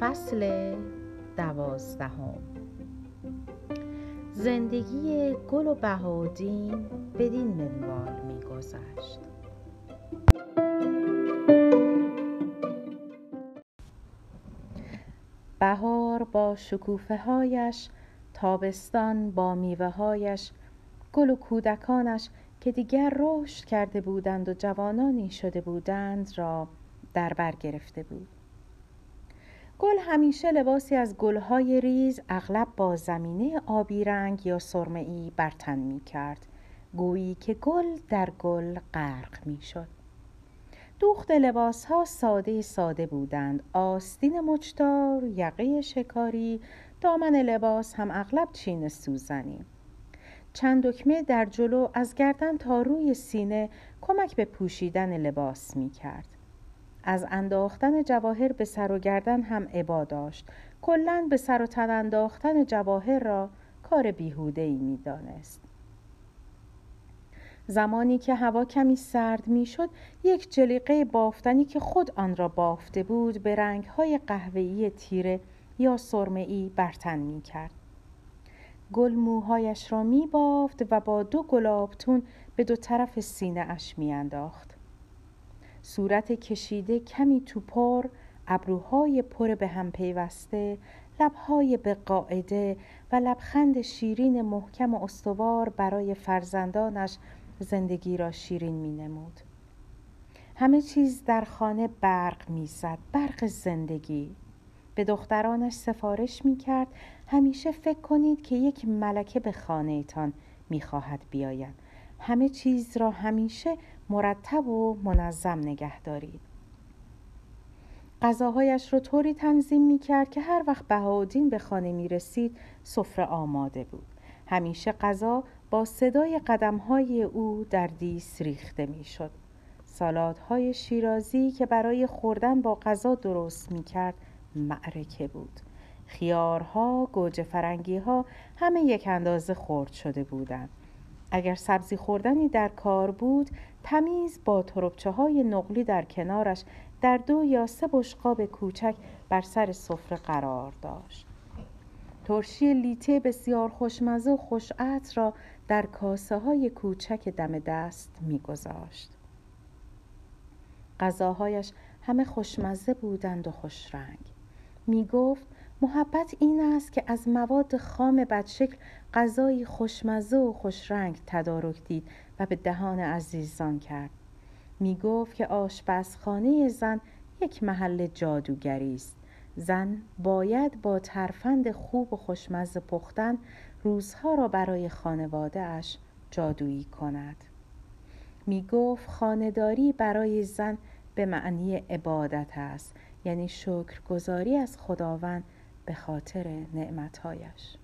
فصل دوازدهم. زندگی گل و بهاءالدین بدین منوال میگذشت. بهار با شکوفه هایش تابستان با میوه هایش گل و کودکانش که دیگر رشد کرده بودند و جوانانی شده بودند را در بر گرفته بود. گل همیشه لباسی از گلهای ریز اغلب با زمینه آبی رنگ یا سرمهای بر تن می کرد گویی که گل در گل غرق می شد دوخت لباس ها ساده ساده بودند. آستین مچدار یقه شکاری دامن لباس هم اغلب چین سوزنی. چند دکمه در جلو از گردن تا روی سینه کمک به پوشیدن لباس می کرد از انداختن جواهر به سر و گردن هم عبا داشت کلا به سر و تن انداختن جواهر را کار بیهوده ای می دانست. زمانی که هوا کمی سرد می شد یک جلیقه بافتنی که خود آن را بافته بود به رنگهای قهوه‌ای تیره یا سرمهای برتن می کرد. گل موهایش را می بافت و با دو گلابتون به دو طرف سینه اش می انداخت. صورت کشیده کمی توپر ابروهای پر به هم پیوسته لبهای به قاعده و لبخند شیرین محکم و استوار برای فرزندانش زندگی را شیرین می نمود. همه چیز در خانه برق می‌زد برق زندگی به دخترانش سفارش می کرد همیشه فکر کنید که یک ملکه به خانه تان می خواهد بیاید. همه چیز را همیشه مرتب و منظم نگه دارید. غذاهایش را طوری تنظیم می کرد که هر وقت بهاودین به خانه می رسید سفره آماده بود. همیشه غذا با صدای قدمهای او در دیس ریخته می شد سالادهای شیرازی که برای خوردن با غذا درست می کرد معرکه بود. خیارها، گوجه فرنگی ها همه یک اندازه خورد شده بودند. اگر سبزی خوردنی در کار بود تمیز با تربچه های نقلی در کنارش در دو یا سه بشقاب کوچک بر سر سفره قرار داشت. ترشی لیته بسیار خوشمزه و خوشعط را در کاسه های کوچک دم دست میگذاشت. غذاهایش همه خوشمزه بودند و خوشرنگ. می گفت محبت این است که از مواد خام بدشکل غذایی خوشمزه و خوشرنگ تدارک دید و به دهان عزیزان کرد. می گفت که آشپزخانه زن یک محل جادوگری است. زن باید با ترفند خوب و خوشمزه پختن روزها را برای خانواده اش جادویی کند. می گفت خانداری برای زن به معنی عبادت است یعنی شکرگزاری از خداوند به خاطر نعمتهایش.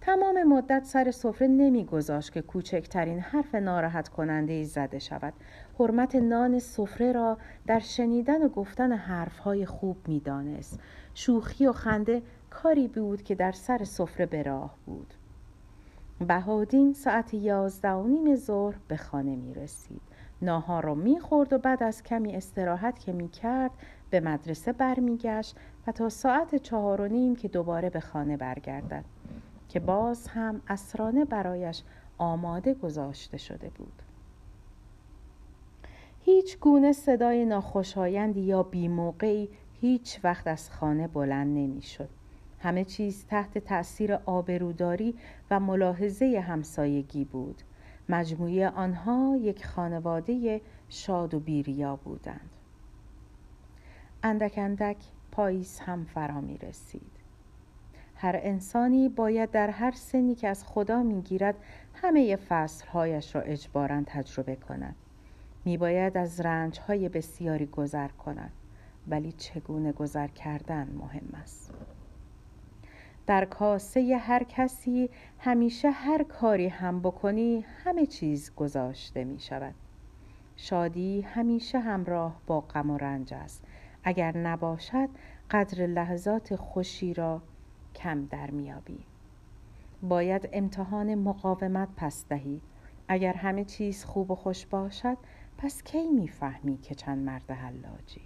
تمام مدت سر سفره نمیگذاشت که کوچکترین حرف ناراحت کننده ای زده شود. حرمت نان سفره را در شنیدن و گفتن حرفهای خوب می‌دانست. شوخی و خنده کاری بود که در سر سفره به راه بود. بهادین ساعت یازده و نیم ظهر به خانه می رسید ناهار را می خورد و بعد از کمی استراحت که می کرد به مدرسه برمیگشت و تا ساعت چهار و نیم که دوباره به خانه برگردد که باز هم اسرانه برایش آماده گذاشته شده بود هیچ گونه صدای ناخوشایندی یا بیموقعی هیچ وقت از خانه بلند نمی‌شد. همه چیز تحت تأثیر آبروداری و ملاحظه همسایگی بود. مجموعه آنها یک خانواده شاد و بیریا بودند. اندک اندک پاییز هم فرا می رسید. هر انسانی باید در هر سنی که از خدا می‌گیرد همه فصلهایش را اجبارا تجربه کند می باید از رنج های بسیاری گذر کند ولی چگونه گذر کردن مهم است در کاسه هر کسی همیشه هر کاری هم بکنی همه چیز گذاشته می شود. شادی همیشه همراه با غم و رنج است. اگر نباشد قدر لحظات خوشی را کم در میابی. باید امتحان مقاومت پس دهی. اگر همه چیز خوب و خوش باشد پس کی می‌فهمی که چند مرد حلاجی؟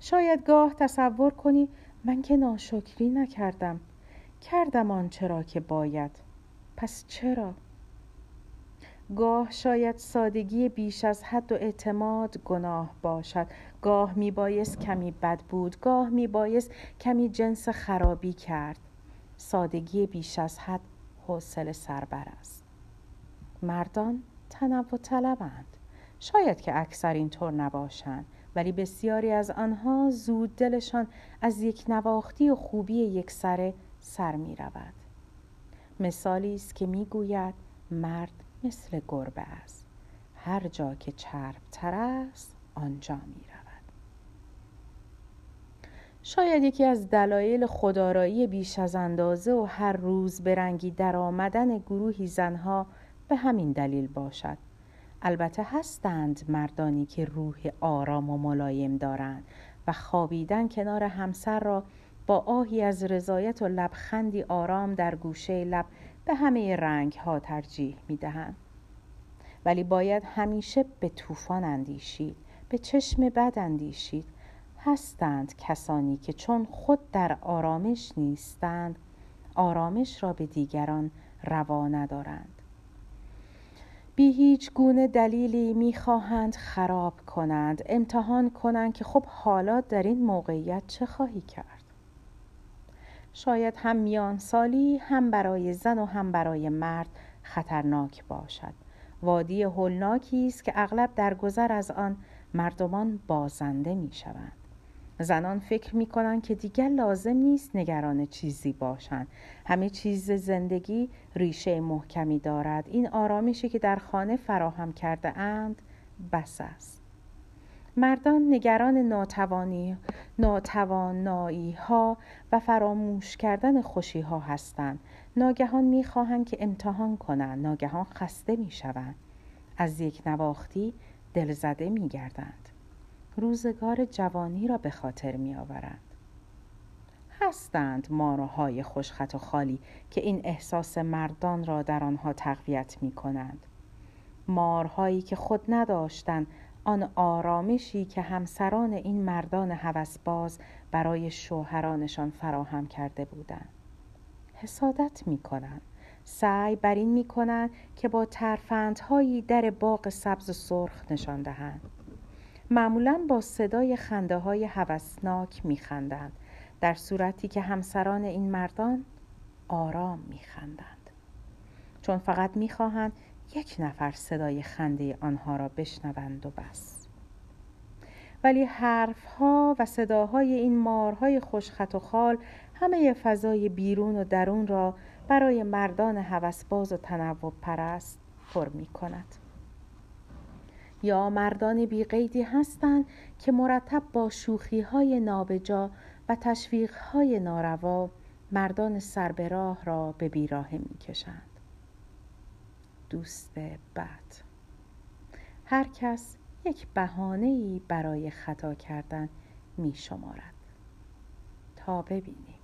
شاید گاه تصور کنی من که ناشکری نکردم. کردم آنچه را که باید. پس چرا؟ گاه شاید سادگی بیش از حد و اعتماد گناه باشد. گاه میبایست کمی بد بود. گاه میبایست کمی جنس خرابی کرد. سادگی بیش از حد حوصله سربر است. مردان تنوع طلبند. شاید که اکثر اینطور نباشند. ولی بسیاری از آنها زود دلشان از یک نواختی و خوبی یک سره سر می رود. مثالی است که می گوید مرد مثل گربه است هر جا که چرب تر است آنجا می رود. شاید یکی از دلایل خدارایی بیش از اندازه و هر روز به رنگی در آمدن گروهی زنها به همین دلیل باشد البته هستند مردانی که روح آرام و ملایم دارند و خوابیدن کنار همسر را با آهی از رضایت و لبخندی آرام در گوشه لب به همه رنگ ها ترجیح می دهند. ولی باید همیشه به طوفان اندیشید به چشم بد اندیشید هستند کسانی که چون خود در آرامش نیستند آرامش را به دیگران روا ندارند بی هیچ گونه دلیلی می‌خواهند خراب کنند. امتحان کنند که خب حالا در این موقعیت چه خواهی کرد. شاید هم میان سالی هم برای زن و هم برای مرد خطرناک باشد. وادی هولناکی است که اغلب در گذر از آن مردمان بازنده می شوند. زنان فکر می کنند که دیگر لازم نیست نگران چیزی باشند همه چیز زندگی ریشه محکمی دارد. این آرامشی که در خانه فراهم کرده اند بس است. مردان نگران ناتوانی ناتوانایی ها و فراموش کردن خوشی ها هستند. ناگهان می‌خواهند که امتحان کنند. ناگهان خسته می‌شوند. از یک نواختی دلزده میگردند. روزگار جوانی را به خاطر میآورند هستند ماروهای خوشخط و خالی که این احساس مردان را در آنها تقویت می کنند. مارهایی که خود نداشتند آن آرامشی که همسران این مردان هوسباز برای شوهرانشان فراهم کرده بودند. حسادت می کنند. سعی بر این می کنند که با ترفندهایی در باغ سبز و سرخ نشان دهند. معمولا با صدای خنده های هوسناک می خندند در صورتی که همسران این مردان آرام میخندند. چون فقط می‌خواهند یک نفر صدای خنده آنها را بشنوند و بس. ولی حرفها و صداهای این مارهای خوشخط و خال همه فضای بیرون و درون را برای مردان هوسباز و تنوع پرست پر می کند. یا مردان بیقیدی هستند که مرتب با شوخی های نابجا و های ناروا مردان سربراه را به بیراهه می‌کشند. دوست بد. هر کس یک بهانه‌ای برای خطا کردن می شمارد تا ببینیم.